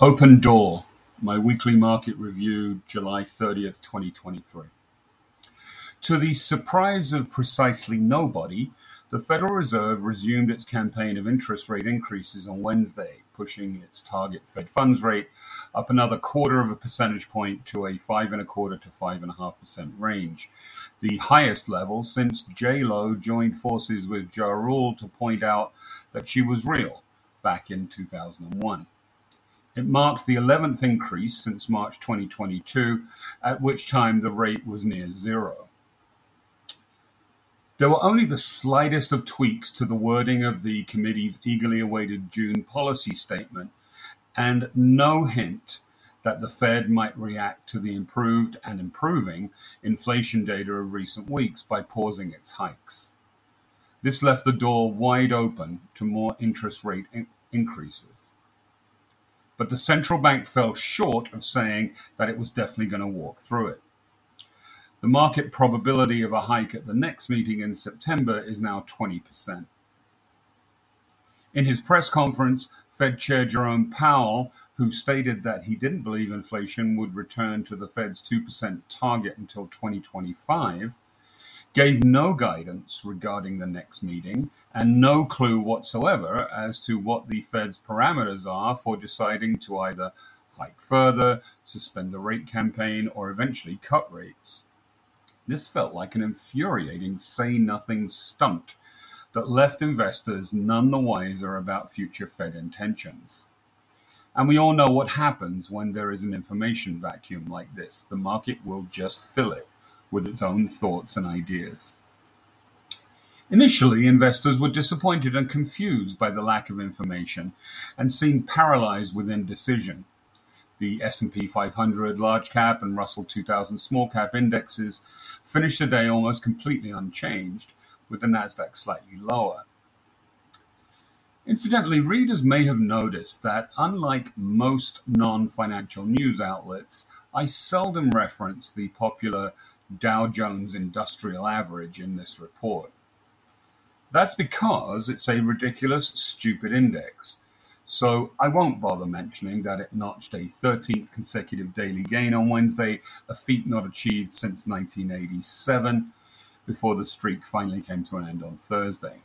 Open Door, my weekly market review, July 30th, 2023. To the surprise of precisely nobody, the Federal Reserve resumed its campaign of interest rate increases on Wednesday, pushing its target Fed funds rate up another quarter of a percentage point to a five and a quarter to five and a half percent range, the highest level since J Lo joined forces with Ja Rule to point out that she was real back in 2001. It marked the 11th increase since March 2022, at which time the rate was near zero. There were only the slightest of tweaks to the wording of the committee's eagerly awaited June policy statement, and no hint that the Fed might react to the improved and improving inflation data of recent weeks by pausing its hikes. This left the door wide open to more interest rate in- increases. But the central bank fell short of saying that it was definitely going to walk through it. The market probability of a hike at the next meeting in September is now 20%. In his press conference, Fed Chair Jerome Powell, who stated that he didn't believe inflation would return to the Fed's 2% target until 2025, gave no guidance regarding the next meeting and no clue whatsoever as to what the Fed's parameters are for deciding to either hike further, suspend the rate campaign, or eventually cut rates. This felt like an infuriating say nothing stunt that left investors none the wiser about future Fed intentions. And we all know what happens when there is an information vacuum like this. The market will just fill it with its own thoughts and ideas. Initially, investors were disappointed and confused by the lack of information and seemed paralyzed with indecision. The S&P 500 large cap and Russell 2000 small cap indexes finished the day almost completely unchanged, with the Nasdaq slightly lower. Incidentally, readers may have noticed that unlike most non-financial news outlets, I seldom reference the popular Dow Jones Industrial Average in this report. That's because it's a ridiculous, stupid index. So I won't bother mentioning that it notched a 13th consecutive daily gain on Wednesday, a feat not achieved since 1987, before the streak finally came to an end on Thursday.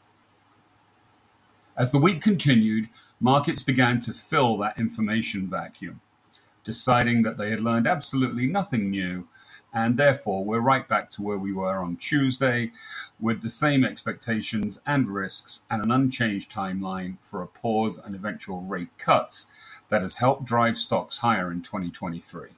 As the week continued, markets began to fill that information vacuum, deciding that they had learned absolutely nothing new and therefore, we're right back to where we were on Tuesday with the same expectations and risks and an unchanged timeline for a pause and eventual rate cuts that has helped drive stocks higher in 2023.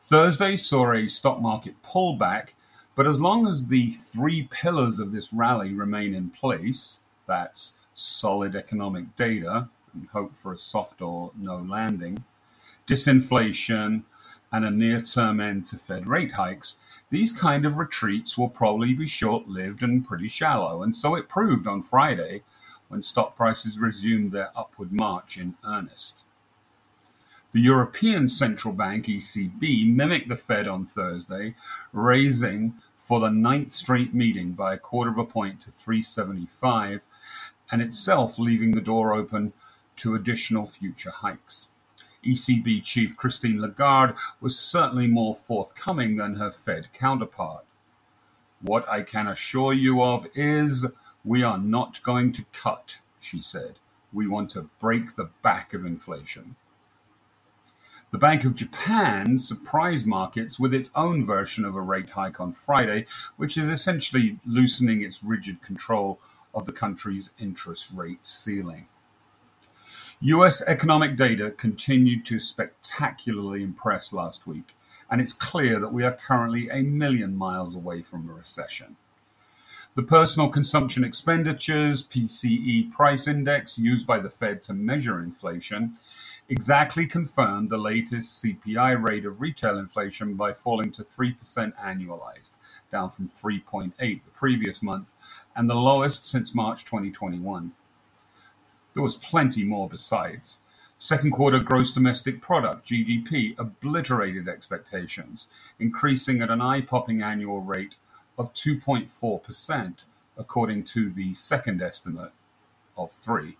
Thursday saw a stock market pullback, but as long as the three pillars of this rally remain in place that's solid economic data and hope for a soft or no landing, disinflation, and a near-term end to Fed rate hikes, these kind of retreats will probably be short-lived and pretty shallow, and so it proved on Friday when stock prices resumed their upward march in earnest. The European Central Bank ECB mimicked the Fed on Thursday, raising for the ninth straight meeting by a quarter of a point to 375, and itself leaving the door open to additional future hikes. ECB chief Christine Lagarde was certainly more forthcoming than her Fed counterpart. What I can assure you of is we are not going to cut, she said. We want to break the back of inflation. The Bank of Japan surprised markets with its own version of a rate hike on Friday, which is essentially loosening its rigid control of the country's interest rate ceiling. US economic data continued to spectacularly impress last week, and it's clear that we are currently a million miles away from a recession. The Personal Consumption Expenditures PCE price index used by the Fed to measure inflation exactly confirmed the latest CPI rate of retail inflation by falling to 3% annualized, down from 3.8 the previous month and the lowest since March 2021. There was plenty more besides. Second quarter gross domestic product, GDP, obliterated expectations, increasing at an eye-popping annual rate of 2.4%, according to the second estimate of 3.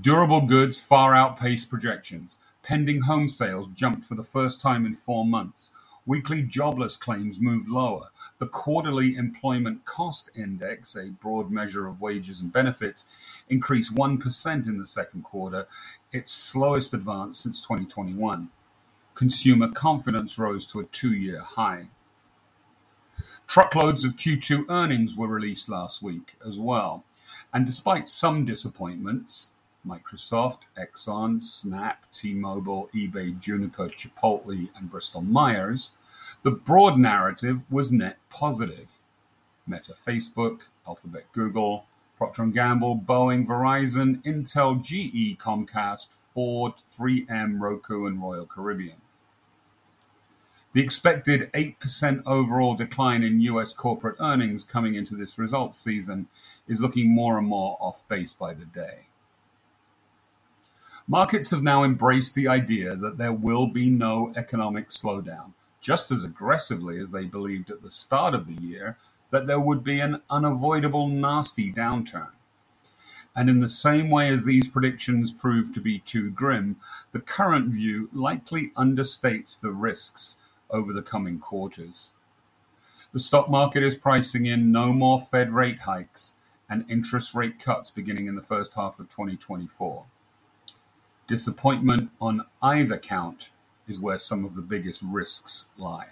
Durable goods far outpaced projections. Pending home sales jumped for the first time in four months. Weekly jobless claims moved lower. The quarterly employment cost index, a broad measure of wages and benefits, increased 1% in the second quarter, its slowest advance since 2021. Consumer confidence rose to a two year high. Truckloads of Q2 earnings were released last week as well. And despite some disappointments, Microsoft, Exxon, Snap, T-Mobile, eBay, Juniper, Chipotle, and Bristol Myers, the broad narrative was net positive. Meta, Facebook, Alphabet, Google, Procter & Gamble, Boeing, Verizon, Intel, GE, Comcast, Ford, 3M, Roku, and Royal Caribbean. The expected 8% overall decline in U.S. corporate earnings coming into this results season is looking more and more off base by the day. Markets have now embraced the idea that there will be no economic slowdown, just as aggressively as they believed at the start of the year that there would be an unavoidable nasty downturn. And in the same way as these predictions proved to be too grim, the current view likely understates the risks over the coming quarters. The stock market is pricing in no more Fed rate hikes and interest rate cuts beginning in the first half of 2024. Disappointment on either count is where some of the biggest risks lie.